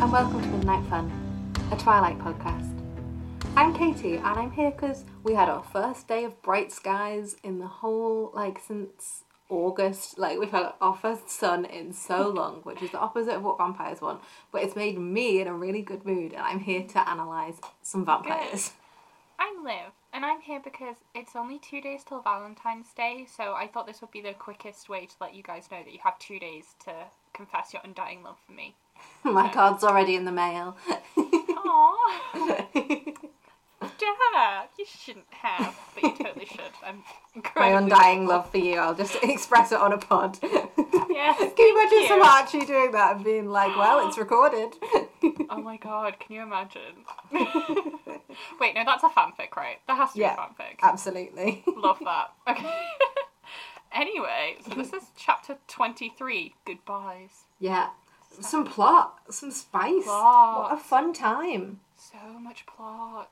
and welcome to Midnight Fun, a Twilight podcast. I'm Katie, and I'm here because we had our first day of bright skies in the whole, like, since August. Like, we've had our first sun in so long, which is the opposite of what vampires want, but it's made me in a really good mood, and I'm here to analyse some vampires. I'm Liv, and I'm here because it's only two days till Valentine's Day, so I thought this would be the quickest way to let you guys know that you have two days to confess your undying love for me. My card's already in the mail. Aww. Dad, you shouldn't have, but you totally should. I'm My undying love for you, I'll just express it on a pod. Yes, Can you imagine thank someone actually doing that and being like, well, it's recorded? Oh my god, can you imagine? Wait, no, that's a fanfic, right? That has to Yeah. be a fanfic. Absolutely. Love that. Okay. anyway, so this is chapter 23 Goodbyes. Yeah. Some plot, some spice. Plot. What a fun time. So much plot.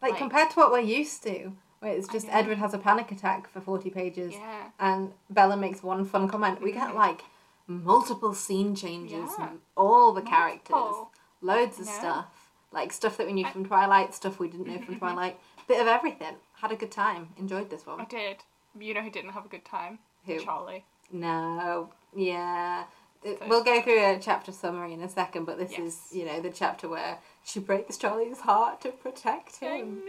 Like, Like- compared to what we're used to, where it's just. Edward has a panic attack for 40 pages Yeah. and Bella makes one fun comment. We get like multiple scene changes Yeah. and all the characters, loads of stuff. Like stuff that we knew from Twilight, stuff we didn't know from Twilight. Bit of everything. Had a good time. Enjoyed this one. I did. You know who didn't have a good time? Who? Charlie. No, yeah. It- we'll go through a chapter summary in a second, but this Yes. is, you know, the chapter where she breaks Charlie's heart to protect him.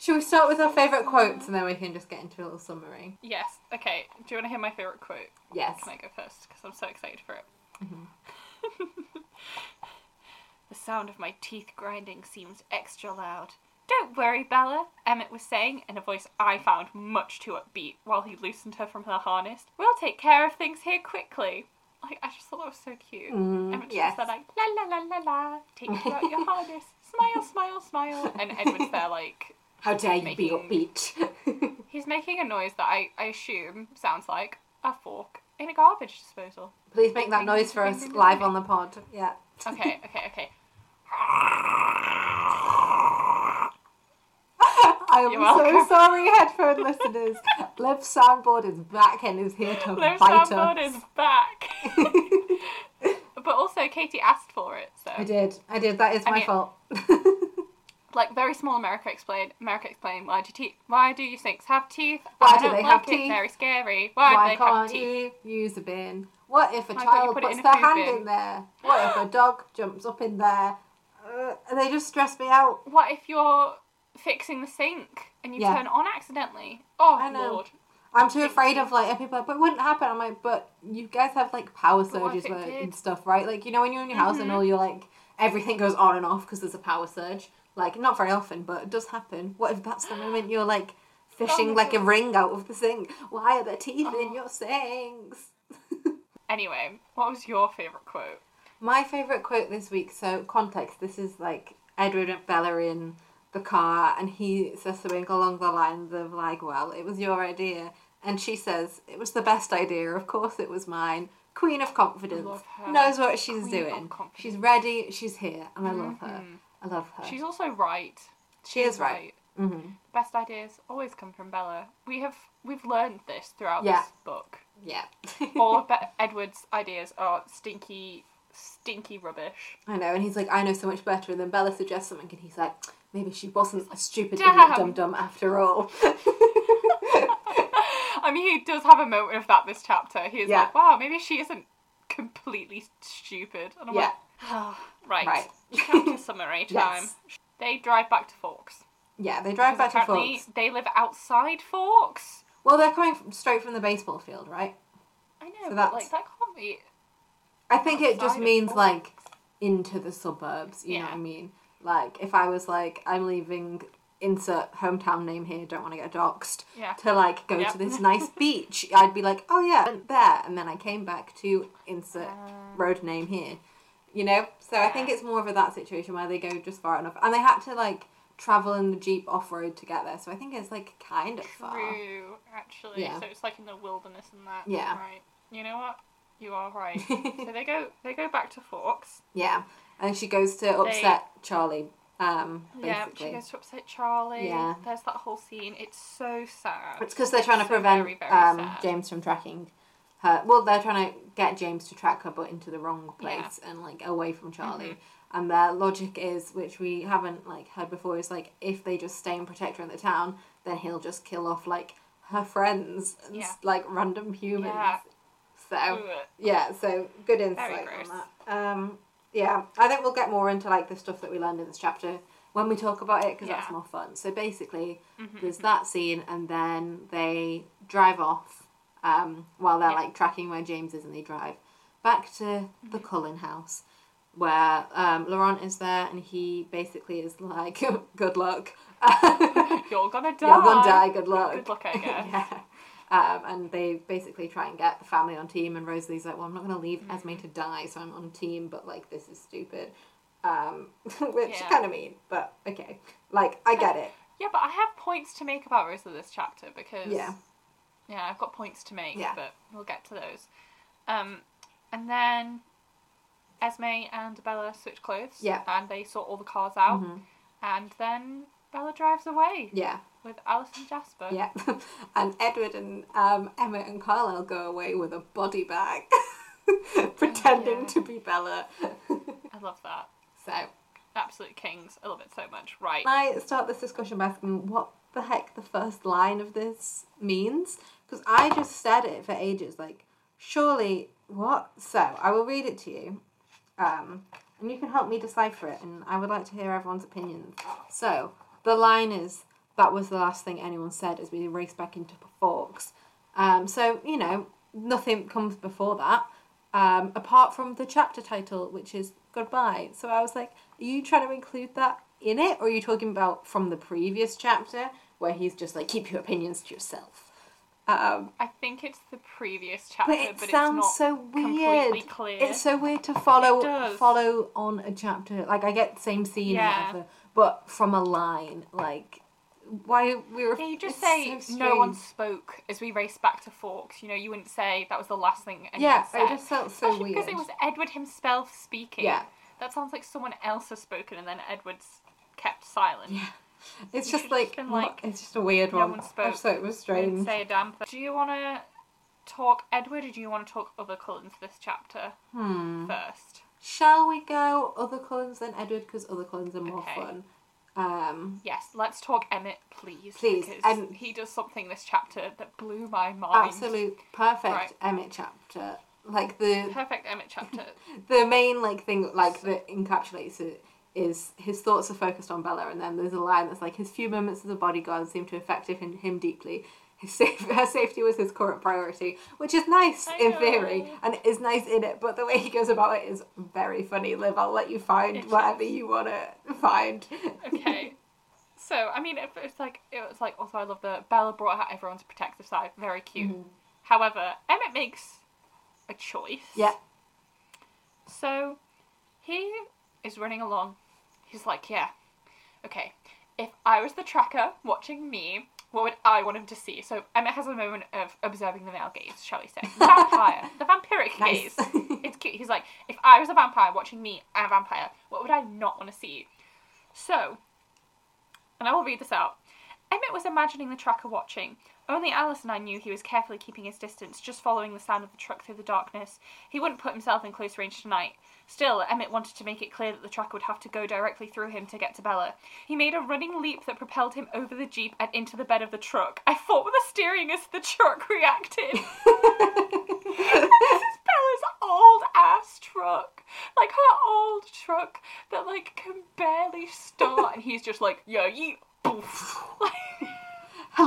Should we start with our favourite quotes and then we can just get into a little summary? Yes. Okay. Do you want to hear my favorite quote? Yes. Can I go first? Because I'm so excited for it. Mm-hmm. the sound of my teeth grinding seems extra loud. Don't worry, Bella, Emmett was saying in a voice I found much too upbeat while he loosened her from her harness. We'll take care of things here quickly. Like, I just thought that was so cute. Mm, Emmett yes. just said like, la la la la la, take you out your harness, smile, smile, smile. And Edward's there like, How dare you be upbeat? he's making a noise that I, I assume sounds like a fork in a garbage disposal. Please make that noise for us live on the pod. Yeah. Okay, okay, okay. I am You're so welcome. sorry, headphone listeners. Liv's soundboard is back and is here to Liv bite Soundboard us. is back. but also, Katie asked for it, so. I did. I did. That is I my mean- fault. Like, very small America explained. America explained, why do, te- why do you think snakes have teeth? Why I do don't they like have it, teeth? Very scary. Why, Why do they have can't teeth? you use a bin? What if a Why can't you child put it puts in a their food hand bin? in there? What if a dog jumps up in there? Uh, they just stress me out. What if you're fixing the sink and you Yeah. turn it on accidentally? Oh, I know. Lord. I'm too afraid of like and people are like, but it wouldn't happen. I'm like, but you guys have like power But what if surges it where, did? and stuff, right? Like you know when you're in your house and Mhm. all your like everything goes on and off because there's a power surge. Like not very often, but it does happen. What if that's the moment you're like fishing Oh, like a God. ring out of the sink? Why are there teeth in Oh. your sinks? Anyway, what was your favourite quote? My favourite quote this week, so context, this is like Edward and Bella in the car and he says something along the lines of like, Well, it was your idea and she says, It was the best idea, of course it was mine. Queen of confidence. Knows what she's Queen doing. She's ready, she's here, and I love her. Mhm. I love her. She's also right. she is right. hmm Best ideas always come from Bella. We have we've learned this throughout Yeah. this book. Yeah. All of Edward's ideas are stinky, stinky rubbish. I know, and he's like, I know so much better, and then Bella suggests something, and he's like, maybe she wasn't a stupid Damn. idiot dum dum after all. I mean, he does have a moment of that this chapter. He's Yeah. like, wow, maybe she isn't completely stupid. And I'm Yeah. like, right. Right. Chapter summary time. Yes. They drive back to Forks. Yeah, they drive back to Forks. they live outside Forks. Well, they're coming from, straight from the baseball field, right? I know, So that's- like that can't be. I think it just means Forks. like into the suburbs. You know what I mean? Like if I was like, I'm leaving. Insert hometown name here. Don't want to get doxxed. Yeah. To like go Yep. to this nice beach, I'd be like, oh yeah, I went there, and then I came back to insert Um, road name here. You know, so I think it's more of a that situation where they go just far enough, and they had to like travel in the jeep off road to get there. So I think it's like kind of far. True, actually. Yeah. So it's like in the wilderness and that. Yeah. Right. You know what? You are right. so they go they go back to Forks. Yeah, and she goes to upset Charlie. Um, Yeah, she goes to upset Charlie. Yeah. There's that whole scene. It's so sad. it's because they're trying to prevent very, very um. James from tracking her. Well, they're trying to get James to track her, but into the wrong place and like away from Charlie. And their logic is, which we haven't like heard before, is like if they just stay and protect her in the town, then he'll just kill off like her friends and Yeah. like random humans. Yeah. So yeah, so good insight on that. Um, yeah, I think we'll get more into like the stuff that we learned in this chapter when we talk about it because that's Yeah. Mm-hmm, more fun. So basically, there's that scene, and then they drive off um, while they're Yeah. like tracking where James is, and they drive back to Mm-hmm. the Cullen house where um, Laurent is there, and he basically is like, "Good luck." You're gonna die. You're gonna die. Good luck. Good luck, I guess. yeah. Um, and they basically try and get the family on team, and Rosalie's like, "Well, I'm not going to leave Mm. Esme to die, so I'm on team." But like, this is stupid, um, which Yeah. kind of mean, but okay. Like, I get it. Yeah, but I have points to make about Rosa this chapter because Yeah. yeah, I've got points to make, Yeah. but we'll get to those. Um, and then Esme and Bella switch clothes. Yeah. and they sort all the cars out, Mhm. and then Bella drives away Yeah, with Alice and Jasper. yeah. and Edward and um, Emmett and Carlisle go away with a body bag, pretending yeah. to be Bella. I love that. so Absolute kings. I love it so much. Right. I start this discussion by asking what the heck the first line of this means because I just said it for ages. Like, surely what? So I will read it to you, um, and you can help me decipher it. And I would like to hear everyone's opinions. So the line is that was the last thing anyone said as we raced back into Forks. Um, so you know nothing comes before that. Um, apart from the chapter title, which is goodbye. So I was like, are you trying to include that in it, or are you talking about from the previous chapter where he's just like, keep your opinions to yourself? Um, I think it's the previous chapter, but but, it sounds it's so weird. clear. It's so weird to follow follow on a chapter. Like I get the same scene, Yeah. whatever, but from a line. Like why we were. Yeah, you just say so no one spoke as we raced back to Forks. You know, you wouldn't say that was the last thing anyone Yeah, said. it just felt so Especially weird. because it was Edward himself speaking. Yeah. That sounds like someone else has spoken and then Edward's kept silent. Yeah. It's You just like, what- like, it's just a weird no one. one spoke. just it was strange. say a damn thing. Do you want to talk Edward or do you want to talk other Cullens this chapter Hmm. first? Shall we go other Cullens than Edward because other Cullens are more Okay. fun? Um, Yes, let's talk Emmett, please. Please, Because and- he does something this chapter that blew my mind. absolute perfect Right. Emmett chapter. Like the Perfect Emmett chapter. the main like thing like that encapsulates it is his thoughts are focused on Bella, and then there's a line that's like his few moments as a bodyguard seem to affect him, him deeply. His safe, her safety was his current priority, which is nice I in theory and is nice in it. But the way he goes about it is very funny. Liv, I'll let you find whatever you want to find. okay. So I mean, it, it's like it was like also I love that Bella brought out everyone's protective side, very cute. Mm-hmm. However, Emmett makes a choice. yeah, So he is running along. He's like, yeah, okay. If I was the tracker watching me, what would I want him to see? So Emmett has a moment of observing the male gaze, shall we say? The vampire, the vampiric Nice. gaze. It's cute. He's like, if I was a vampire watching me, I'm a vampire. What would I not want to see? So, and I will read this out. Emmett was imagining the tracker watching. Only Alice and I knew he was carefully keeping his distance, just following the sound of the truck through the darkness. He wouldn't put himself in close range tonight. Still, Emmett wanted to make it clear that the truck would have to go directly through him to get to Bella. He made a running leap that propelled him over the jeep and into the bed of the truck. I fought with the steering as the truck reacted. this is Bella's old ass truck. Like her old truck that like can barely start and he's just like, yeah, you poof. Like,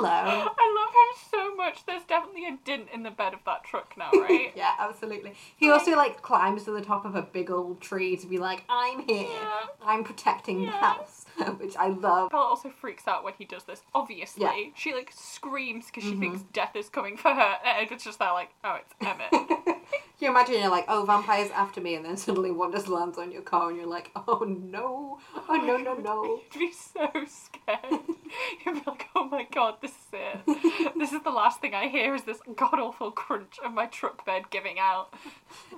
hello. I love him so much. There's definitely a dent in the bed of that truck now, right? Yeah, absolutely. He also like climbs to the top of a big old tree to be like, "I'm here. Yeah. I'm protecting the house," which I love. Bella also freaks out when he does this. Obviously, Yeah. Mm-hmm. she like screams because she thinks death is coming for her, and Edward's just there like, "Oh, it's Emmett." Can you imagine you're like, "Oh, vampires after me," and then suddenly one just lands on your car, and you're like, "Oh no! Oh no no no!" You'd be so scared. You'd be like, "Oh my god, this is it. this is the last thing I hear is this god awful crunch of my truck bed giving out."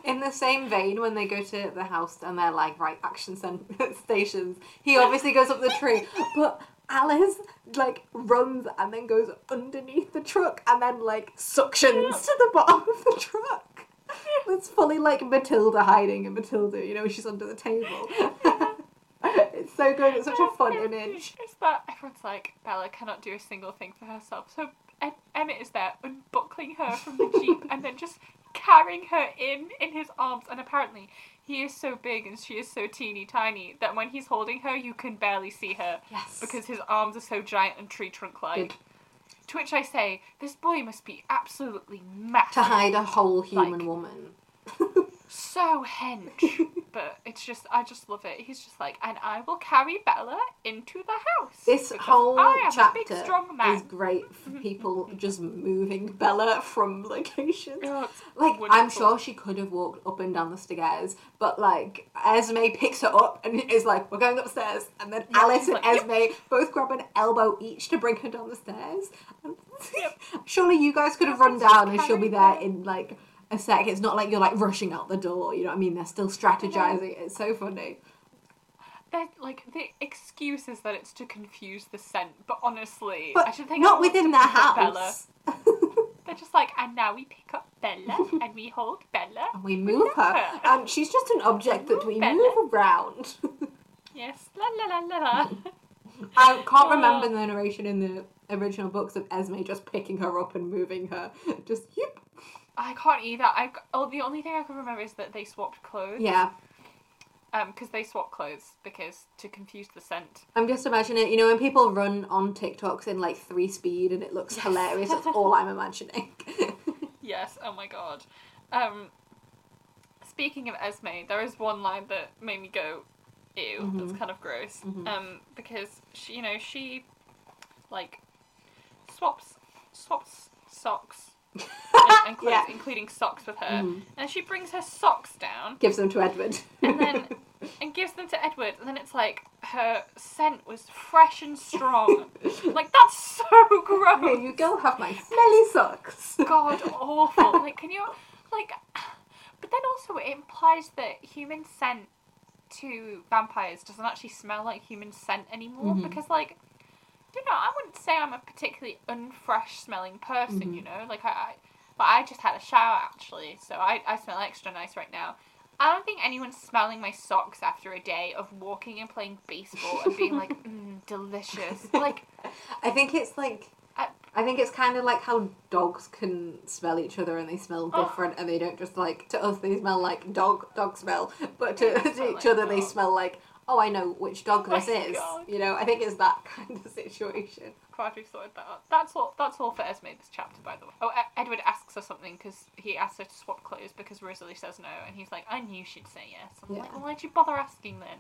In the same vein, when they go to the house and they're like, "Right, action cen- stations," he obviously goes up the tree, but. Alice like runs and then goes underneath the truck and then like suctions to the bottom of the truck. It's fully like Matilda hiding in Matilda, you know, she's under the table. it's so good, it's such a fun image. It's that everyone's like, Bella cannot do a single thing for herself. So Em- Emmett is there unbuckling her from the Jeep and then just carrying her in in his arms. And apparently, he is so big and she is so teeny tiny that when he's holding her, you can barely see her Yes. because his arms are so giant and tree trunk like. To which I say, this boy must be absolutely mad. to hide a whole human Like- woman. so hench. but it's just, I just love it. He's just like, and I will carry Bella into the house. This whole chapter a big, strong man. is great for people just moving Bella from locations. Oh, Like I'm sure she could have walked up and down the stairs, but like Esme picks her up and is like, "We're going upstairs," and then Yeah, Alice and like, Esme both grab an elbow each to bring her down the stairs. Yep. Surely you guys could have run down and she'll be there in like a sec. It's not like you're like rushing out the door. You know what I mean? They're still strategizing. It's so funny. They're, like the excuse is that it's to confuse the scent, but honestly, But I should think not within their house. They're just like, and now we pick up Bella and we hold Bella. And we move her, her. and she's just an object that we Bella. move around. Yes, la la la la la. I can't Oh. remember the narration in the original books of Esme just picking her up and moving her. Just yep. I can't either. I oh, the only thing I can remember is that they swapped clothes. Yeah, Um, because they swapped clothes because to confuse the scent. I'm just imagining it. You know when people run on TikToks in like three speed and it looks hilarious. That's all I'm imagining. Yes. Oh my god. Um. Speaking of Esme, there is one line that made me go, "Ew," Mhm. that's kind of gross. Mhm. Um, because she, you know, she like swaps swaps socks clothes, Yeah. including socks with her, Mhm. and she brings her socks down Gives them to Edward. and then and gives them to Edward, and then it's like her scent was fresh and strong. like that's so Here gross. you go. Have my smelly socks. God awful. Like can you like? But then also it implies that human scent to vampires doesn't actually smell like human scent anymore Mhm. because like. You know, I wouldn't say I'm a particularly unfresh smelling person. Mhm. You know, like I, I, but I just had a shower actually, so I, I smell extra nice right now. I don't think anyone's smelling my socks after a day of walking and playing baseball and being like, mm, delicious. Like, I think it's like. I- I think it's kind of like how dogs can smell each other and they smell Oh. different and they don't just like to us they smell like dog dog smell but to, to each like other they smell like oh I know which dog Oh this is God. you know I think it's that kind of situation glad we've sorted that out. That's all. That's all for Esme this chapter, by the way. Oh, Edward asks her something because he asks her to swap clothes because Rosalie says no, and he's like, "I knew she'd say yes." I'm like, "Well, why'd you bother asking then?"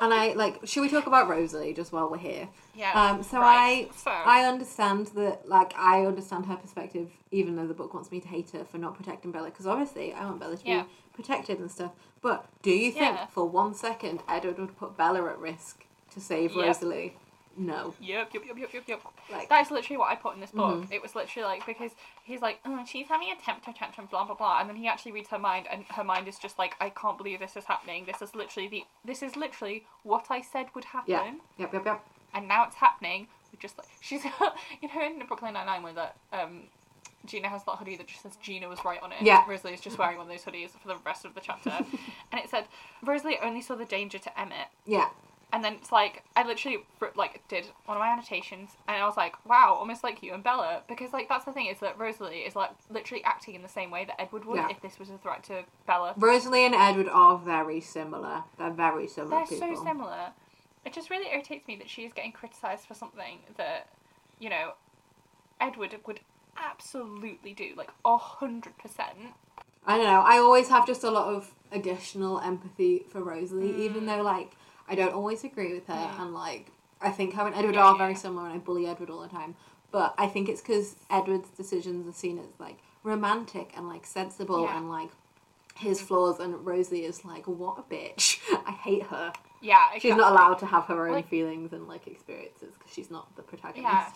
And I like should we talk about Rosalie just while we're here Yeah. um so right. I So. I understand that, like, I understand her perspective, even though the book wants me to hate her for not protecting Bella, because obviously I want Bella to Yeah. be protected and stuff. But do you think Yeah. for one second Edward would put Bella at risk to save Yep. Rosalie? No. Yep, yep, yep, yep, yep, yep. Like, That is literally what I put in this book. Mhm. It was literally like because he's like, oh, she's having a temper tantrum, blah blah blah, and then he actually reads her mind, and her mind is just like, I can't believe this is happening. This is literally the, this is literally what I said would happen, Yeah. yep, yep, yep. and now it's happening. We're just like she's, you know, in the Brooklyn Nine Nine, where that um, Gina has that hoodie that just says Gina was right on it. Yeah. Rosalie is just wearing one of those hoodies for the rest of the chapter, and it said Rosalie only saw the danger to Emmett. Yeah. And then it's like I literally like did one of my annotations, and I was like, "Wow, almost like you and Bella," because like that's the thing is that Rosalie is like literally acting in the same way that Edward would Yeah. if this was a threat to Bella. Rosalie and Edward are very similar. They're very similar They're people. so similar. It just really irritates me that she is getting criticised for something that, you know, Edward would absolutely do, like a hundred percent. I don't know. I always have just a lot of additional empathy for Rosalie, Mm. even though like I don't always agree with her, Mm. and like I think her and Edward Yeah, are yeah. very similar, and I bully Edward all the time. But I think it's because Edward's decisions are seen as like romantic and like sensible Yeah. and like his flaws, and Rosie is like, what a bitch. I hate her. Yeah, She's not allowed to have her own Like- feelings and like experiences because she's not the protagonist. Yeah.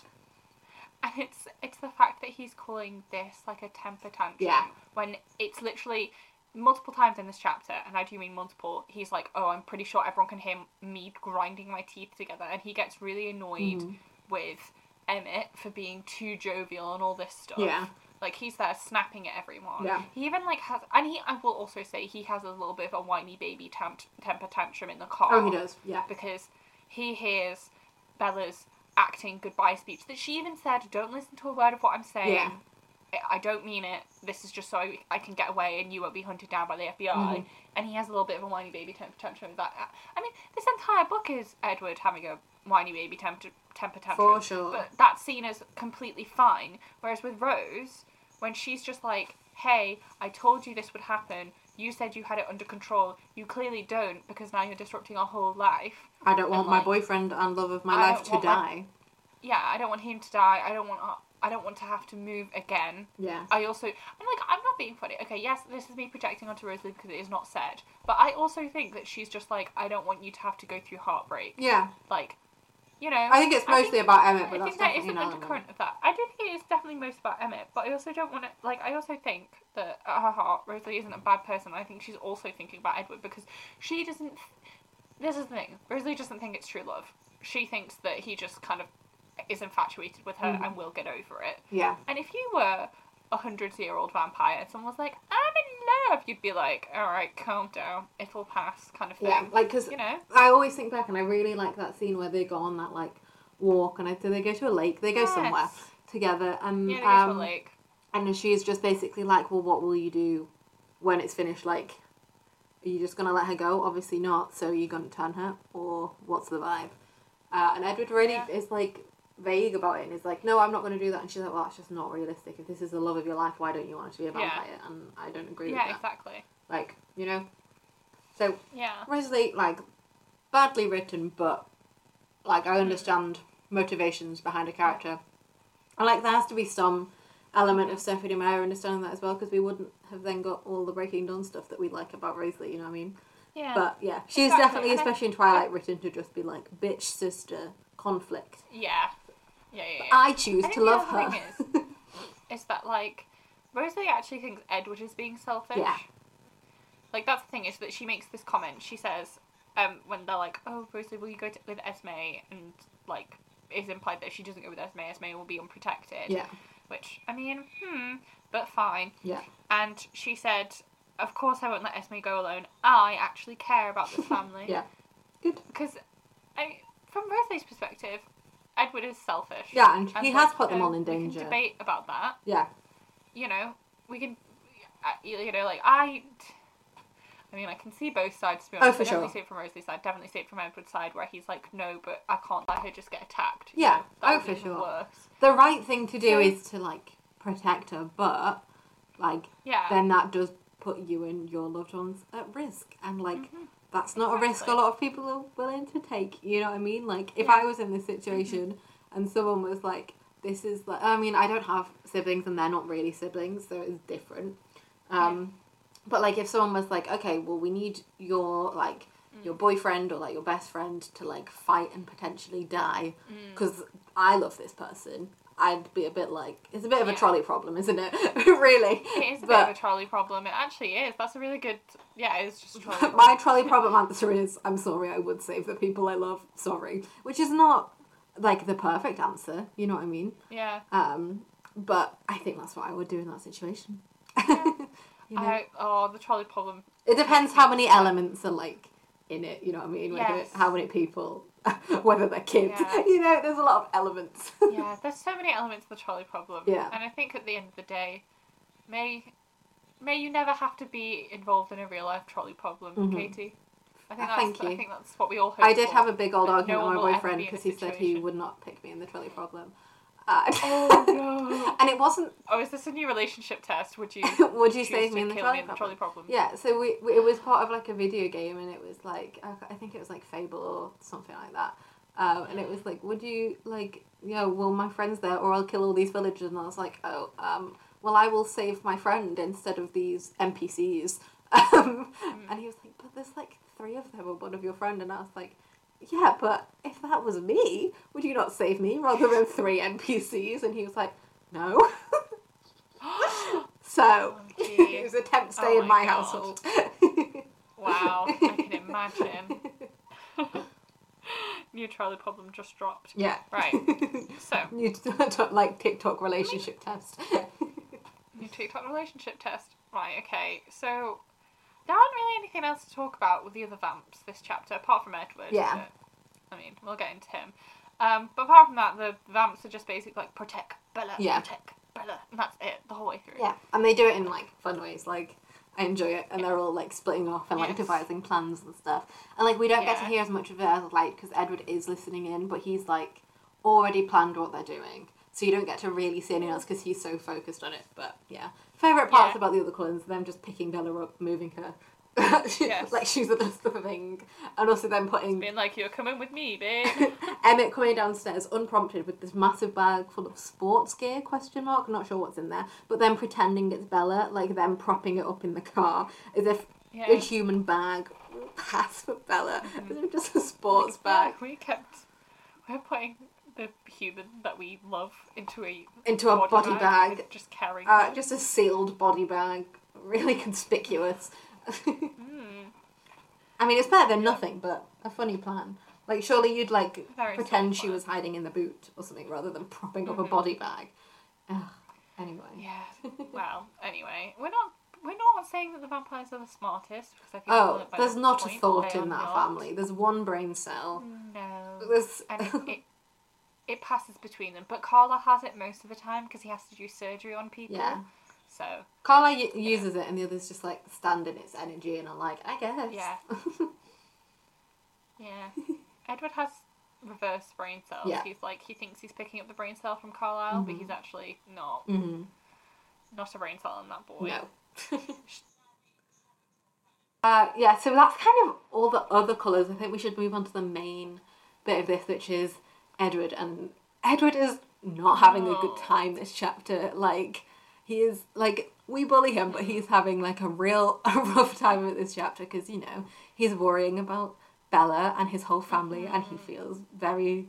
And it's it's the fact that he's calling this like a temper tantrum Yeah. when it's literally multiple times in this chapter, and I do mean multiple. He's like, "Oh, I'm pretty sure everyone can hear me grinding my teeth together," and he gets really annoyed Mhm. with Emmett for being too jovial and all this stuff. Yeah. Like he's there snapping at everyone. Yeah. He even like has, and he. I will also say he has a little bit of a whiny baby temp, temper tantrum in the car. Oh, he does. Yeah. Because he hears Bella's acting goodbye speech that she even said, "Don't listen to a word of what I'm saying. Yeah. I- I don't mean it. This is just so I, I can get away and you won't be hunted down by the FBI." Mhm. And he has a little bit of a whiny baby temper tantrum. That I mean, this entire book is Edward having a whiny baby temper temper tantrum. For sure. But that's seen as completely fine. Whereas with Rose, when she's just like, hey, I told you this would happen. You said you had it under control. You clearly don't because now you're disrupting our whole life. I don't want and, my boyfriend and love of my I life to want my- die. Yeah, I don't want him to die. I don't want. I don't want to have to move again. Yeah. I also, I'm like, I'm not being funny. Okay, yes, this is me projecting onto Rosalie because it is not said. But I also think that she's just like, I don't want you to have to go through heartbreak. Yeah. Like, you know. I think it's mostly about Emmett, but I that's think there is an undercurrent of that. I do think it is definitely most about Emmett, but I also don't want to like. I also think that at her heart, Rosalie isn't a bad person. I think she's also thinking about Edward because she doesn't. This is the thing. Rosalie doesn't think it's true love. She thinks that he just kind of is infatuated with her Mhm. and will get over it. Yeah. And if you were a hundred year old vampire and someone was like, "I'm in love," you'd be like, "All right, calm down. It'll pass," kind of thing. Yeah. Like, because You know. I always think back and I really like that scene where they go on that, like, walk and I, do they go to a lake? They go somewhere together and Yeah, they go to a um, lake. and she's just basically like, well, what will you do when it's finished? Like, are you just gonna let her go? Obviously not. So you're gonna turn her, or what's the vibe? Uh, and Edward really Yeah. is like vague about it, and is like, no, I'm not gonna do that. And she's like, well, that's just not realistic. If this is the love of your life, why don't you want her to be a Yeah. vampire? And I don't agree Yeah, with that. exactly. Like, you know. So Yeah. Rosalie, like, badly written, but like I understand motivations behind a character. And like there has to be some element of Stephenie Meyer understanding that as well, because we wouldn't have then got all the Breaking Dawn stuff that we like about Rosalie. You know what I mean? Yeah. But yeah, she's Exactly, definitely, especially in Twilight, written to just be like bitch sister conflict. Yeah. Yeah, yeah, yeah. I choose I to love her. thing is that, like, Rosalie actually thinks Edward is being selfish. Yeah. Like, that's the thing, is that she makes this comment. She says, um, when they're like, oh, Rosalie, will you go to, with Esme? And, like, it's implied that if she doesn't go with Esme, Esme will be unprotected. yeah, Which, I mean, hmm, but fine. yeah, And she said, of course I won't let Esme go alone. I actually care about this family. yeah. Good. Because, I, from Rosalie's perspective, Edward is selfish. Yeah, and he has like, put them all in We danger. can debate about that. Yeah, You know, we can, uh, you know, like I. I mean, I can see both sides. To be Oh, honest, for I definitely sure. see it from Rosalie's side. Definitely see it from Edward's side, where he's like, "No, but I can't let her just get attacked." You Yeah. know, Oh, for sure. Worse. the right thing to do So- is to like protect her, but like Yeah. then that does put you and your loved ones at risk and like Mhm. That's not a risk a lot of people are willing to take you know what i mean like if Yeah. i was in this situation and someone was like this is like i mean i don't have siblings and they're not really siblings so it's different um but like if someone was like okay well we need your like Mm. your boyfriend or like your best friend to like fight and potentially die Mm. because i love this person i'd be a bit like it's a bit of a Yeah. trolley problem isn't it really It is a bit of a trolley problem. It actually is. That's a really good. Yeah, it's just a trolley. my trolley problem answer is I'm sorry, I would save the people I love. Sorry, which is not like the perfect answer. You know what I mean? Yeah. Um, but I think that's what I would do in that situation. you know, I, oh, the trolley problem. it depends how many elements are like in it. You know what I mean? Whether Yes. how many people, whether they're kids. Yeah. You know, there's a lot of elements. Yeah, there's so many elements of the trolley problem. Yeah. And I think at the end of the day, may may you never have to be involved in a real life trolley problem, Mhm. Katie. I think Uh, that's thank I think that's what we all hope I did for. have a big old no argument with my boyfriend because he said he would not pick me in the trolley problem. Uh, Oh no. and it wasn't. Oh, is this a new relationship test? Would you would you save me in the kill trolley me in the problem? trolley problem? Yeah, so we, we it was part of like a video game, and it was like I, I think it was like Fable or something like that. Um, and it was like, would you like, you know, well, my friend's there, or I'll kill all these villagers. And I was like, oh, um, well, I will save my friend instead of these NPCs. Um, And he was like, but there's like three of them, or one of your friend. And I was like, yeah, but if that was me, would you not save me rather than three NPCs? And he was like, no. so Oh, it was a temp stay Oh in my my household. Wow, I can imagine. new trolley problem just dropped. Yeah. Right. So, New like TikTok relationship test. new TikTok relationship test. Right, okay. So, there aren't really anything else to talk about with the other vamps this chapter, apart from Edward. Yeah. I mean, we'll get into him. Um, but apart from that, the vamps are just basically like, protect Bella, Yeah. protect Bella. And that's it, the whole way through. yeah, and they do it in like fun ways. Like I enjoy it, and they're all like splitting off and like Yes. devising plans and stuff. And like we don't get to Yeah. hear as much of it as like because Edward is listening in, but he's like already planned what they're doing. So you don't get to really see anything else because he's so focused on it. But yeah, favorite parts Yeah. about the other Cullens, them just picking Bella up, moving her. Yes. like she's a dust thing, and also then putting Being like, you're coming with me, babe. Emmett coming downstairs unprompted with this massive bag full of sports gear question mark not sure what's in there but then pretending it's Bella like them propping it up in the car as if Yeah. a human bag pass for Bella mm-hmm. if just a sports bag Yeah, we kept. We're putting the human that we love into a into a body bag, and just carrying Uh, just a sealed body bag really conspicuous Mm. I mean it's better than nothing but a funny plan like surely you'd like Very pretend she plan. was hiding in the boot or something rather than propping up a Mhm. body bag Ugh. anyway Yeah. Well, anyway, we're not we're not saying that the vampires are the smartest because I think Oh, there's not a thought in that not. family. There's one brain cell. No. There's And it, it it passes between them, but Carla has it most of the time because he has to do surgery on people. yeah. So Carla y- uses it, and the others just like stand in its energy, and are like, I guess. Yeah. yeah, Edward has reverse brain cells. Yeah. He's like he thinks he's picking up the brain cell from Carlisle, but Mhm. he's actually not. hmm Not a brain cell in that boy. No. uh, yeah. So that's kind of all the other Cullens. I think we should move on to the main bit of this, which is Edward, and Edward is not having a good time this chapter. Like he is like we bully him, but he's having like a real a rough time with this chapter because you know he's worrying about Bella and his whole family, and he feels very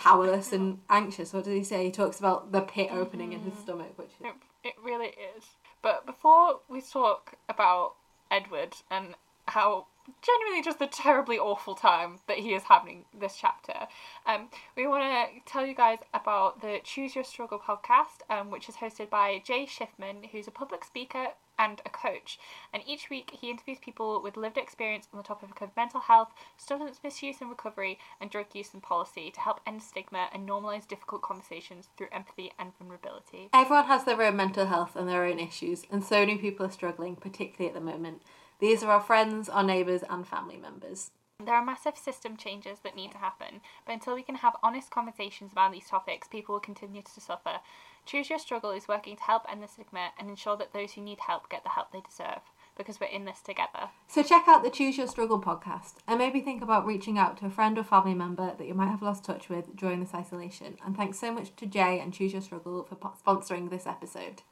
powerless and anxious. What does he say? He talks about the pit opening in his mm. stomach, which is It, it really is. But before we talk about Edward and how genuinely just the terribly awful time that he is having this chapter, um, we want to tell you guys about the Choose Your Struggle podcast, um, which is hosted by Jay Schiffman, who's a public speaker and a coach. And each week he interviews people with lived experience on the topic of mental health, substance misuse and recovery, and drug use and policy to help end stigma and normalise difficult conversations through empathy and vulnerability. Everyone has their own mental health and their own issues, and so many people are struggling, particularly at the moment. These are our friends, our neighbours, and family members. There are massive system changes that need to happen, but until we can have honest conversations about these topics, people will continue to suffer. Choose Your Struggle is working to help end the stigma and ensure that those who need help get the help they deserve, because we're in this together. So check out the Choose Your Struggle podcast, and maybe think about reaching out to a friend or family member that you might have lost touch with during this isolation. And thanks so much to Jay and Choose Your Struggle for sponsoring this episode.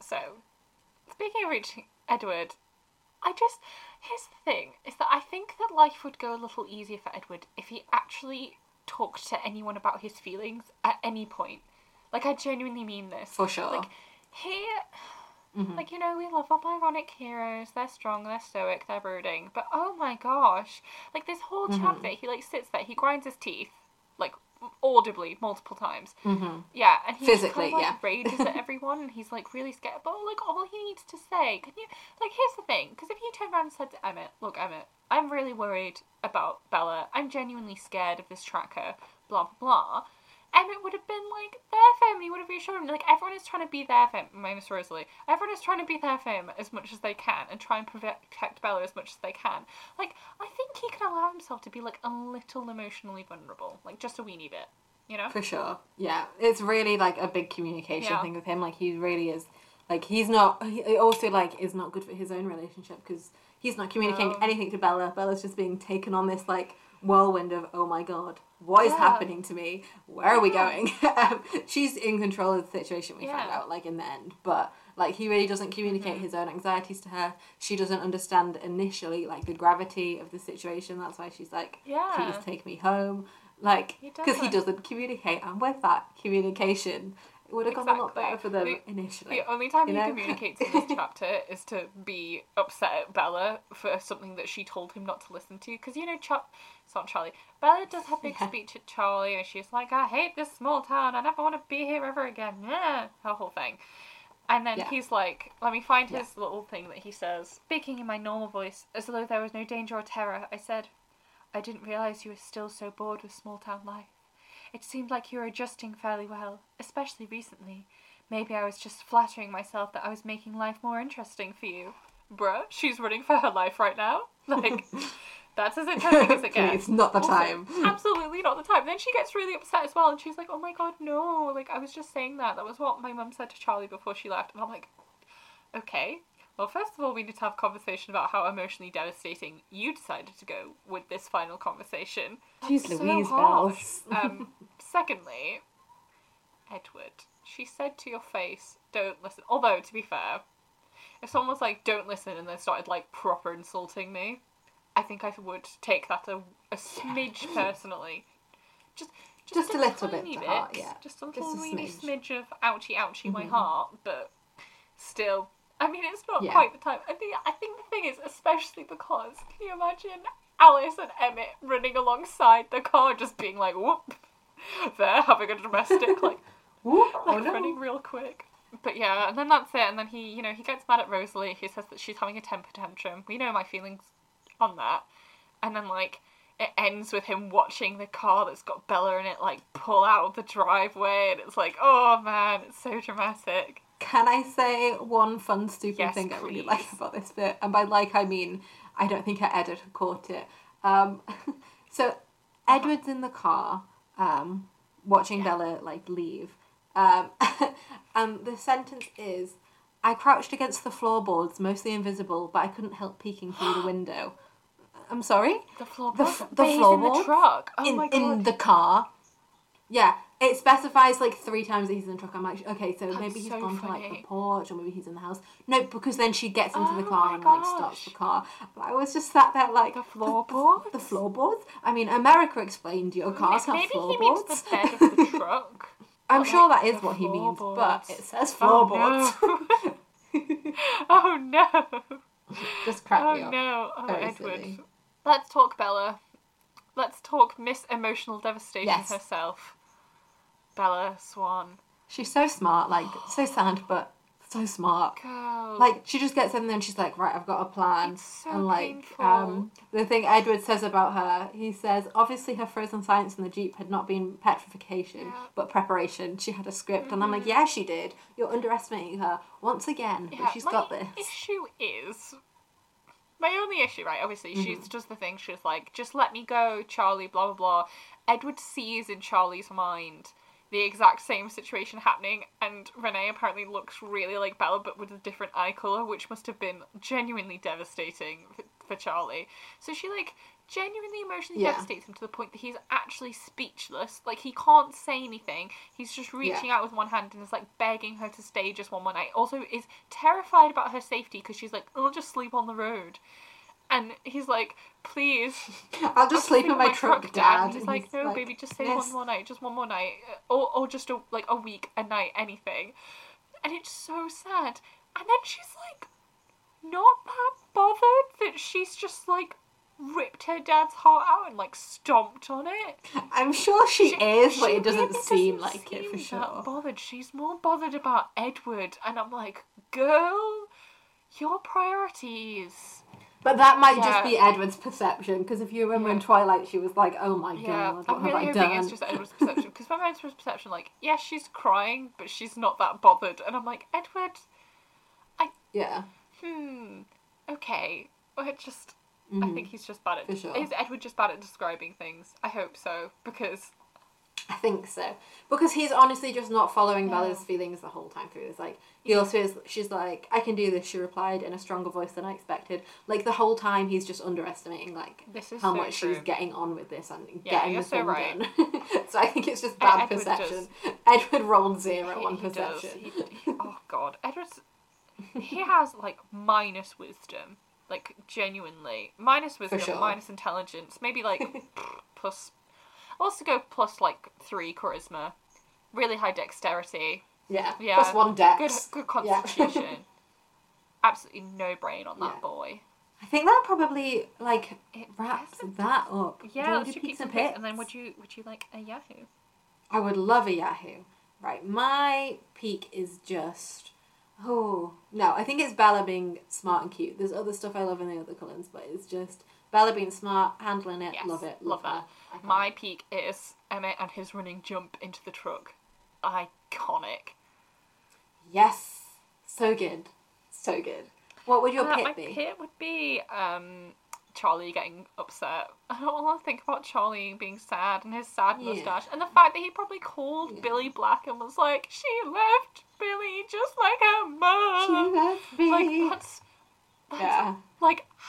So, speaking of reaching Edward, I just here's the thing: is that I think that life would go a little easier for Edward if he actually talked to anyone about his feelings at any point. Like I genuinely mean this. For sure. Like he, Mhm. like you know, we love our ironic heroes. They're strong, they're stoic, they're brooding. But oh my gosh, like this whole chapter, he like sits there, he grinds his teeth, audibly multiple times. hmm Yeah, and he Physically, kind of, yeah. rages at everyone, and he's like really scared. But like all he needs to say, can you like? Here's the thing, because if you turned around and said to Emmett, "Look, Emmett, I'm really worried about Bella. I'm genuinely scared of this tracker." Blah blah blah. Emmett would have been like their family would have reassured him. Like everyone is trying to be their him, minus Rosalie. Everyone is trying to be their him as much as they can and try and protect protect Bella as much as they can. Like I think he can allow himself to be like a little emotionally vulnerable, like just a weeny bit. You know? For sure. Yeah. It's really like a big communication Yeah. thing with him. Like he really is like he's not he also like is not good for his own relationship because he's not communicating No. anything to Bella. Bella's just being taken on this like whirlwind of oh my god, what is Yeah. happening to me? Where are we going? she's in control of the situation we find Yeah. out like in the end, but like he really doesn't communicate Mhm. his own anxieties to her. She doesn't understand initially like the gravity of the situation. That's why she's like, Yeah. please take me home. Like, because he doesn't. doesn't communicate, and with that communication, It would have gone a lot better for them The- initially. The only time You he communicates in this chapter is to be upset at Bella for something that she told him not to listen to. Because, you know, Char- it's not Charlie. Bella does her big Yeah. speech at Charlie, and she's like, I hate this small town. I never want to be here ever again. Yeah, her whole thing. And then Yeah. he's like, let me find Yeah. his little thing that he says. Speaking in my normal voice, as though there was no danger or terror, I said, I didn't realise you were still so bored with small town life. It seemed like you were adjusting fairly well, especially recently. Maybe I was just flattering myself that I was making life more interesting for you. Bruh, she's running for her life right now. Like, that's as interesting as it gets. It's not the Also, time. absolutely not the time. Then she gets really upset as well, and she's like, "Oh my god, no! Like I was just saying that. That was what my mum said to Charlie before she left." And I'm like, "Okay. Well, first of all, we need to have a conversation about how emotionally devastating you decided to go with this final conversation." She's That's Louise, harsh. Bells. Um, secondly, Edward, she said to your face, "Don't listen." Although, to be fair, if someone was like, "Don't listen," and then started like proper insulting me, I think I would take that a, a smidge personally. Just, Just a little bit to heart, yeah. Just a Just little a smidge. smidge of ouchie, ouchie, my Mhm. heart. But still, I mean, it's not Yeah. quite the time. I think. I think the thing is, especially because can you imagine Alice and Emmett running alongside the car, just being like, "Whoop." They're having a domestic like Whoop, oh like no. running real quick. But yeah, and then that's it. And then he, you know, he gets mad at Rosalie. He says that she's having a temper tantrum. We know my feelings on that. And then like it ends with him watching the car that's got Bella in it like pull out of the driveway, and it's like, oh man, it's so dramatic. Can I say one fun, stupid Yes, thing I really like about this bit? And by like, I mean I don't think our editor caught it. Um, so Edward's in the car, um, watching Yeah. Bella like leave, um, and the sentence is, "I crouched against the floorboards, mostly invisible, but I couldn't help peeking through the window." I'm sorry. The floor, The f- the in the truck. Oh in my god. in the car. Yeah, it specifies like three times that he's in the truck. I'm like, okay, so That's maybe he's so gone to like the porch, or maybe he's in the house. No, because then she gets into the Oh car my and like stops the car. I was just sat there like The floorboards? The, floorboards. I mean, America explained your cars have Maybe he floorboards. means the bed of the truck. I'm sure that is what he means, but it says Oh, floorboards. no. oh no. just crack Oh me up. no. Oh Very Edward. silly. Let's talk Bella. Let's talk Miss Emotional Devastation Yes. herself. Bella Swan. She's so smart, like so sad, but so smart. Girl. Like she just gets in there and she's like, right, I've got a plan. It's so and like painful. um the thing Edward says about her, he says obviously her frozen science in the Jeep had not been petrification, Yeah. Mm-hmm. but preparation. She had a script and I'm like, Yeah, she did. You're underestimating her once again, yeah, but she's got this. issue is my only issue, right? Obviously, she Mm-hmm. does the thing. She's like, "Just let me go, Charlie." Blah blah blah. Edward sees in Charlie's mind the exact same situation happening, and Renee apparently looks really like Bella, but with a different eye color, which must have been genuinely devastating for, for Charlie. So she like genuinely emotionally Yeah. devastates him to the point that he's actually speechless. Like he can't say anything. He's just reaching out with one hand and is like begging her to stay just one more night. Also, is terrified about her safety because she's like, "I'll just sleep on the road," and he's like, "Please." I'll just sleep in my truck, Dad. And he's like, "No, baby, just stay "Yes." one more night, just one more night, uh, or or just a, like a week, a night, anything." And it's so sad. And then she's like, not that bothered that she's just like ripped her dad's heart out and like stomped on it. I'm sure she, is, but she it doesn't really seem doesn't like it for sure. Bothered. She's more bothered about Edward, and I'm like, girl, your priorities. But that might Yeah. just be Edward's perception, because if you remember in Twilight, she was like, "Oh my Yeah, god, I'm what really have I hoping done?" it's just Edward's perception. Because my Edward's perception, like, yeah, she's crying, but she's not that bothered. And I'm like, Edward, I Yeah, hmm, okay. Well, it just, I Mhm. think he's just bad at. Sure. Is Edward just bad at describing things? I hope so, because I think so. Because he's honestly just not following Yeah. Bella's feelings the whole time through. It's like he also is. She's like, "I can do this." She replied in a stronger voice than I expected. Like the whole time, he's just underestimating like this is how so much she's getting on with this and Yeah, getting you're this so right. done. so I think it's just bad perception. Edward rolled zero He- on he perception. He- oh god, Edward's he has like minus wisdom, like genuinely minus wisdom, sure. minus intelligence, maybe like plus. I'll also go plus like three charisma, really high dexterity, Yeah. Yeah. Plus one Good, dex. good Yeah. constitution. Absolutely no brain on that Yeah. boy. I think that probably like It wraps doesn't- that up. Yeah, let's do do pizza and picks, and then would you would you like a Yahoo? I would love a Yahoo. Right, my peak is just. Oh no, I think it's Bella being smart and cute. There's other stuff I love in the other Cullens, but it's just Bella being smart, handling it, Yes, love it, love her. that. My peak is Emmett and his running jump into the truck. Iconic. Yes, so good, so good. What would your Uh, pit my be? pit would be um, Charlie getting upset. I don't want to think about Charlie being sad and his sad Yeah. mustache, and the fact that he probably called Yeah. Billy Black and was like, "She left Billy just like her She mom." left me. Like that's that's yeah,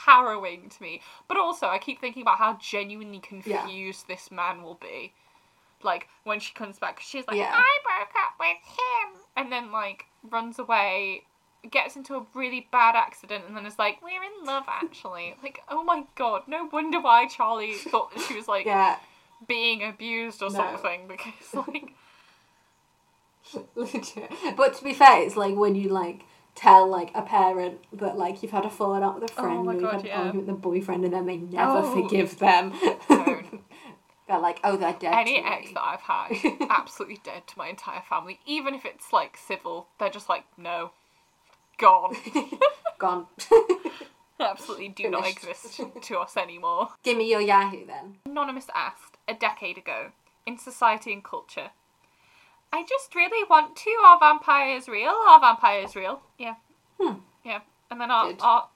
harrowing to me. But also, I keep thinking about how genuinely confused this man will be. Like when she comes back, she's like, Yeah. "I broke up with him," and then like runs away, gets into a really bad accident, and then is like, "We're in love, actually." like, oh my god, no wonder why Charlie thought that she was like yeah. being abused or No. something because like. Legit. But to be fair, it's like when you like tell like a parent that like you've had a falling out with a Oh friend my or you've God, had an yeah. argument with a boyfriend and then they never Oh. forgive them. They're like, oh, they're dead. any ex that I've had, absolutely dead to my entire family. Even if it's like civil, they're just like, no, gone. Gone. absolutely do not exist to us anymore. Give me your Yahoo then. Anonymous asked a decade ago in society and culture. I just really want to. Are vampires real? Are vampires real? Yeah. Hmm. Yeah. And then our, Good. our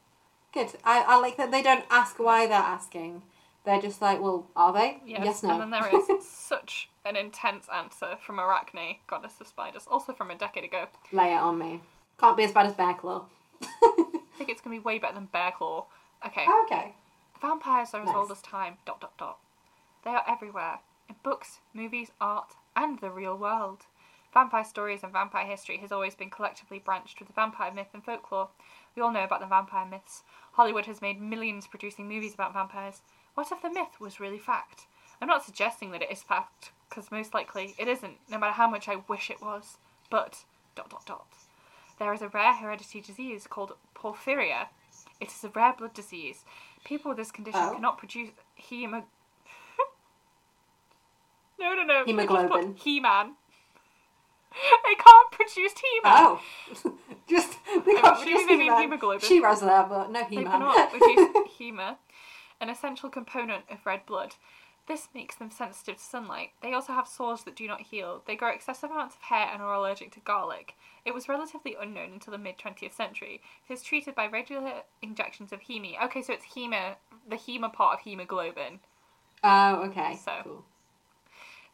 Good. I, I like that they don't ask why they're asking. They're just like, well, are they? yes, no. and then there is such an intense answer from Arachne, goddess of spiders, also from a decade ago. Lay it on me. Can't be as bad as Bear Claw. I think it's gonna be way better than Bear Claw. Okay. okay. Vampires are as old as time. Dot dot dot. They are everywhere in books, movies, art, and the real world. Vampire stories and vampire history has always been collectively branched with the vampire myth and folklore. We all know about the vampire myths. Hollywood has made millions producing movies about vampires. What if the myth was really fact? I'm not suggesting that it is fact, because most likely it isn't, no matter how much I wish it was. But dot dot dot. There is a rare hereditary disease called porphyria. It is a rare blood disease. People with this condition Oh. cannot produce hemo. No, no, no. Hemoglobin. put He-Man. I can't produce He-Man. Oh. just they what got do you just mean they mean He-Man. hemoglobin? She was there, but no They He-Man. cannot produce hema, an essential component of red blood. This makes them sensitive to sunlight. They also have sores that do not heal. They grow excessive amounts of hair and are allergic to garlic. It was relatively unknown until the mid 20th century. It is treated by regular injections of heme. Okay, so it's hema, the hema part of hemoglobin. oh, okay. So. Cool.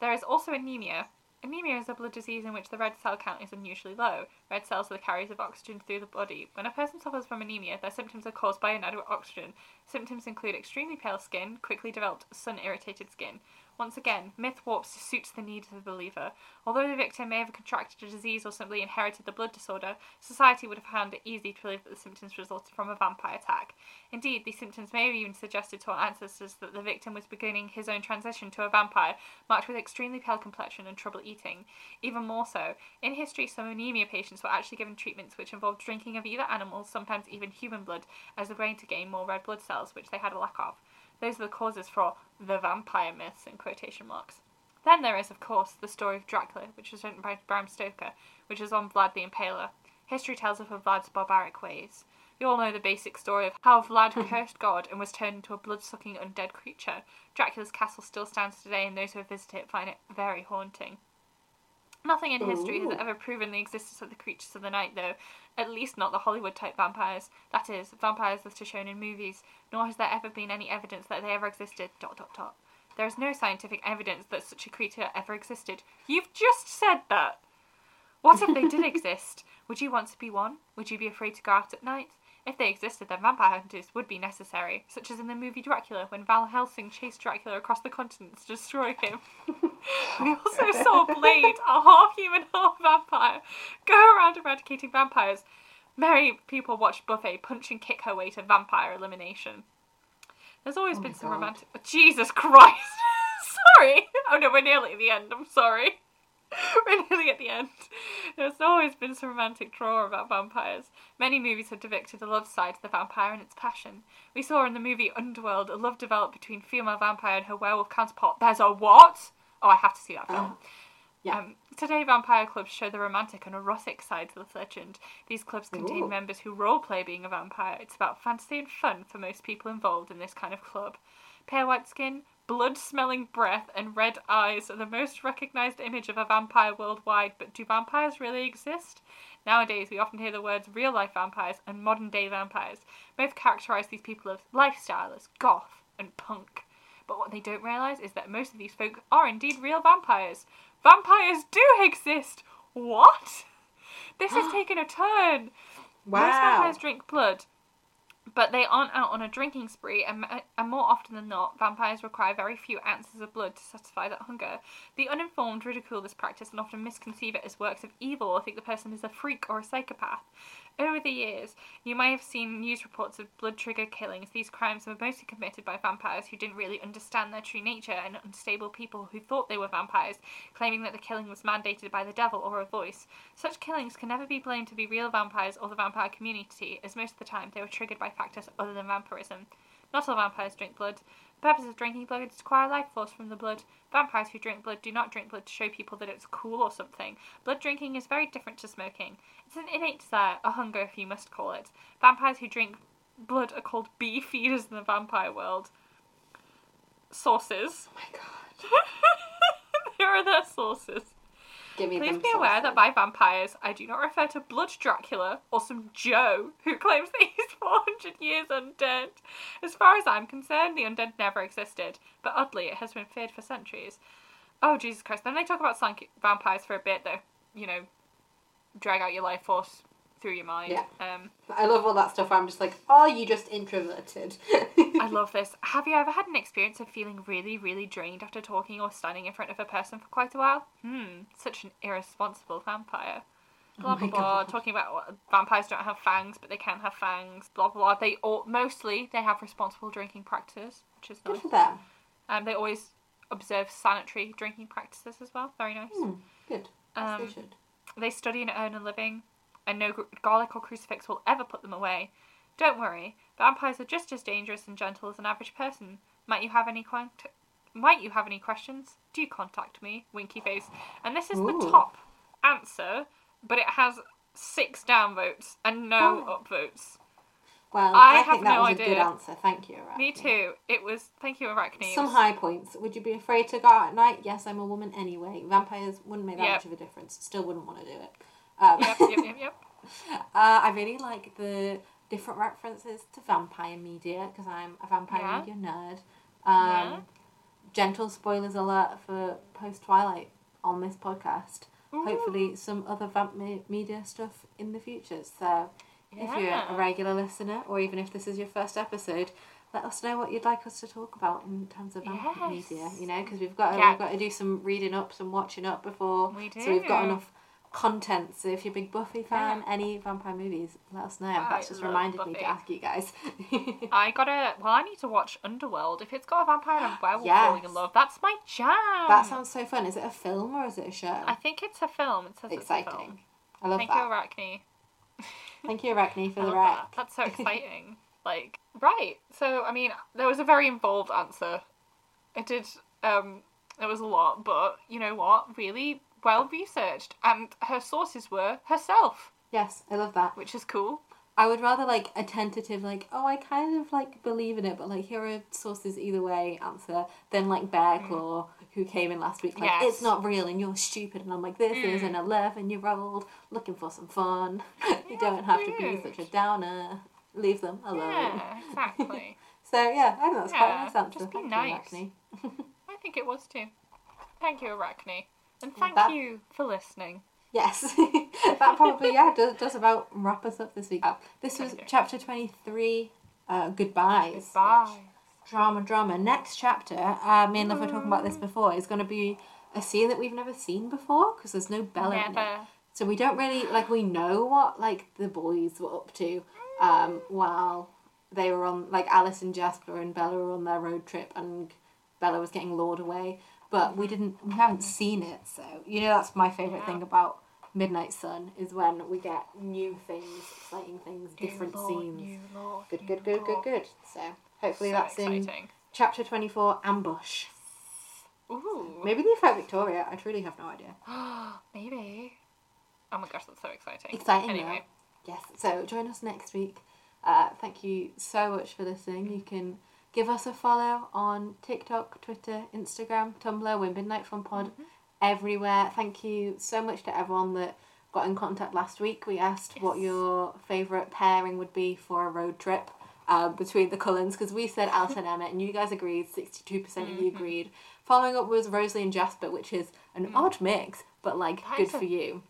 There is also anemia. Anemia is a blood disease in which the red cell count is unusually low. Red cells are the carriers of oxygen through the body. When a person suffers from anemia, their symptoms are caused by inadequate oxygen. Symptoms include extremely pale skin, quickly developed sun irritated skin. Once again, myth warps to suit the needs of the believer. Although the victim may have contracted a disease or simply inherited the blood disorder, society would have found it easy to believe that the symptoms resulted from a vampire attack. Indeed, these symptoms may have even suggested to our ancestors that the victim was beginning his own transition to a vampire, marked with extremely pale complexion and trouble eating. Even more so, in history, some anemia patients were actually given treatments which involved drinking of either animal, sometimes even human blood, as a way to gain more red blood cells, which they had a lack of. Those are the causes for the vampire myths in quotation marks. Then there is, of course, the story of Dracula, which was written by Bram Stoker, which is on Vlad the Impaler. History tells of Vlad's barbaric ways. You all know the basic story of how Vlad hmm. cursed God and was turned into a blood-sucking undead creature. Dracula's castle still stands today, and those who have visited it find it very haunting. Nothing in history has ever proven the existence of the creatures of the night, though, at least not the Hollywood type vampires. That is, vampires that are shown in movies, nor has there ever been any evidence that they ever existed. Dot dot dot. There is no scientific evidence that such a creature ever existed. You've just said that! What if they did exist? Would you want to be one? Would you be afraid to go out at night? If they existed, then vampire hunters would be necessary, such as in the movie Dracula, when Van Helsing chased Dracula across the continent to destroy him. we also saw Blade, a half human, half vampire, go around eradicating vampires. Many people watched Buffy punch and kick her way to vampire elimination. There's always Oh been some God. romantic. Jesus Christ! sorry! Oh no, we're nearly at the end, I'm sorry. We're nearly at the end. There's always been some romantic draw about vampires. Many movies have depicted the love side of the vampire and its passion. We saw in the movie Underworld a love developed between female vampire and her werewolf counterpart. There's a what? Oh, I have to see that film. Yeah. Um, today, vampire clubs show the romantic and erotic sides of the legend. These clubs contain Ooh. members who roleplay being a vampire. It's about fantasy and fun for most people involved in this kind of club. Pale white skin, blood smelling breath, and red eyes are the most recognised image of a vampire worldwide, but do vampires really exist? Nowadays, we often hear the words real life vampires and modern day vampires. Both characterise these people as lifestyle, as goth and punk. But what they don't realise is that most of these folk are indeed real vampires. Vampires do exist! What? This has taken a turn. Most Wow. vampires drink blood, but they aren't out on a drinking spree, and, and more often than not, vampires require very few ounces of blood to satisfy that hunger. The uninformed ridicule this practice and often misconceive it as works of evil or think the person is a freak or a psychopath. Over the years, you may have seen news reports of blood trigger killings. These crimes were mostly committed by vampires who didn't really understand their true nature and unstable people who thought they were vampires, claiming that the killing was mandated by the devil or a voice. Such killings can never be blamed to be real vampires or the vampire community, as most of the time they were triggered by factors other than vampirism. Not all vampires drink blood. The purpose of drinking blood is to acquire life force from the blood. Vampires who drink blood do not drink blood to show people that it's cool or something. Blood drinking is very different to smoking. It's an innate desire, a hunger if you must call it. Vampires who drink blood are called bee feeders in the vampire world. Sources. Oh my god. there are their sources. Give me Please be aware that by vampires, I do not refer to Blood Dracula or some Joe who claims that he's 400 years undead. As far as I'm concerned, the undead never existed, but oddly, it has been feared for centuries. Oh, Jesus Christ. Then they talk about psychic vampires for a bit, though, you know, drag out your life force through your mind. Yeah. Um, I love all that stuff I'm just like, are you just introverted? I love this. Have you ever had an experience of feeling really, really drained after talking or standing in front of a person for quite a while? Hmm, such an irresponsible vampire. Blah Oh blah my blah. God. Talking about vampires don't have fangs, but they can have fangs. Blah blah. blah. They all mostly they have responsible drinking practices, which is Good nice. for them. Um, they always observe sanitary drinking practices as well. Very nice. Hmm, good. Um, they should. They study and earn a living, and no garlic or crucifix will ever put them away. Don't worry, vampires are just as dangerous and gentle as an average person. Might you have any Might you have any questions? Do contact me, winky face. And this is Ooh. the top answer, but it has six downvotes and no Oh. upvotes. Well, I I, have think that no was a good answer. Thank you, Arachne. Me too. It was. Thank you, Arachne. Some high points. Would you be afraid to go out at night? Yes, I'm a woman anyway. Vampires wouldn't make that Yep. much of a difference. Still wouldn't want to do it. Um, Yep, yep, yep, yep. Uh, I really like the different references to vampire media because I'm a vampire Yeah. media nerd. Um, Yeah. Gentle spoilers alert for post Twilight on this podcast. Hopefully, some other vamp me- media stuff in the future. So, if you're a regular listener, or even if this is your first episode, let us know what you'd like us to talk about in terms of vamp Yes. media. You know, because we've got to, Yeah. we've got to do some reading up, some watching up before. We do. So we've got enough content. So if you're a big Buffy fan, Yeah. any vampire movies, let us know. I That's just reminded me to ask you guys. I gotta. Well, I need to watch Underworld. If it's got a vampire and a werewolf Yes. falling in love, that's my jam. that sounds so fun. Is it a film or is it a show? I think it's a film. It says it's a film. Exciting. I love Thank that. you, Arachne. Thank you, Arachne, for the rec. that. That's so exciting. like, right. So, I mean, there was a very involved answer. It did. Um, there was a lot, but you know what? Really well researched, and her sources were herself, Yes, I love that. which is cool. I would rather like a tentative, like, oh, I kind of like believe in it, but like here are sources either way answer than like Bear Claw, who came in last week, like, Mm. Yes. Mm. it's not real and you're stupid. And I'm like, this is an 11 year old looking for some fun. you don't have to be such a downer. Leave them alone. Yeah, exactly. So yeah, I think that's quite a Yeah, nice answer. just be Thank nice. you, Arachne. I think it was too. Thank you, Arachne, and thank That- you for listening. Yes, that probably yeah does, does about wrap us up this week. Uh, This was chapter twenty three. Uh, goodbyes. Bye. Drama, drama. Next chapter. Uh, me and Liv were talking about this before. Is going to be a scene that we've never seen before because there's no Bella in it. Never. So we don't really like we know what like the boys were up to um, while they were on like Alice and Jasper and Bella were on their road trip and Bella was getting lured away. But we didn't we haven't seen it, so you know that's my favourite thing about Midnight Sun is when we get new things, exciting things, different New lore, scenes. Good, good, good, good, good. So hopefully So that's in chapter twenty four, ambush. Ooh. Maybe they fight Victoria. I truly have no idea. Maybe. Oh my gosh, that's so exciting. Exciting, Anyway, though. Yes. So join us next week. Uh, thank you so much for listening. You can give us a follow on TikTok, Twitter, Instagram, Tumblr. We're Midnight Fun Pod Mm-hmm. everywhere. Thank you so much to everyone that got in contact last week. We asked what your favourite pairing would be for a road trip. Um, between the Cullens, because we said Alice and Emmett, and you guys agreed. Sixty-two percent of Mm-hmm. you agreed. Following up was Rosalie and Jasper, which is an odd mix, but like Mm. That good a- for you.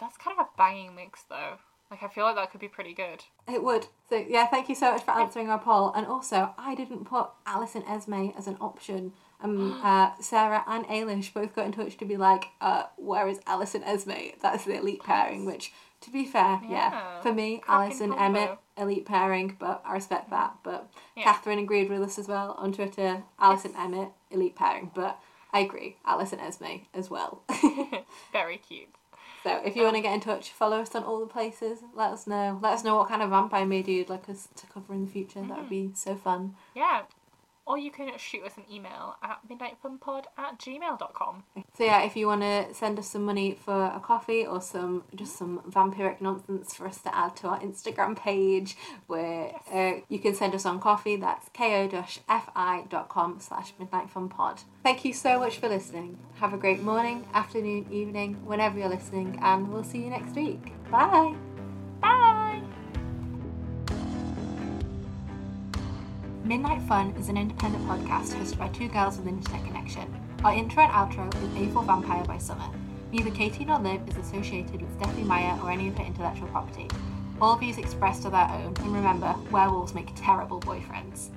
that's kind of a banging mix though. Like I feel like that could be pretty good. It would. So yeah, thank you so much for answering our poll. And also, I didn't put Alice and Esme as an option. Um, uh, Sarah and Ailish both got in touch to be like, uh, where is Alice and Esme? That's the elite pairing. Which, to be fair, yeah, Yeah. for me, Cracking Alice and combo. Emmett elite pairing. But I respect that. But Yeah. Catherine agreed with us as well on Twitter. Alice and Emmett elite pairing. But I agree, Alice and Esme as well. Very cute. So if you want to get in touch, follow us on all the places. Let us know. Let us know what kind of vampire movie you'd like us to cover in the future. That would mm. be so fun. Yeah. Or you can shoot us an email at midnightfunpod at gmail.com. So yeah, if you want to send us some money for a coffee or some just some vampiric nonsense for us to add to our Instagram page, where uh, you can send us on Ko-fi. That's ko-fi.com slash midnightfunpod. Thank you so much for listening. Have a great morning, afternoon, evening, whenever you're listening, and we'll see you next week. Bye. Bye! Midnight Fun is an independent podcast hosted by two girls with an internet connection. Our intro and outro is A4 Vampire by Summer. Neither Katie nor Liv is associated with Stephenie Meyer or any of her intellectual property. All views expressed are their own, and remember, werewolves make terrible boyfriends.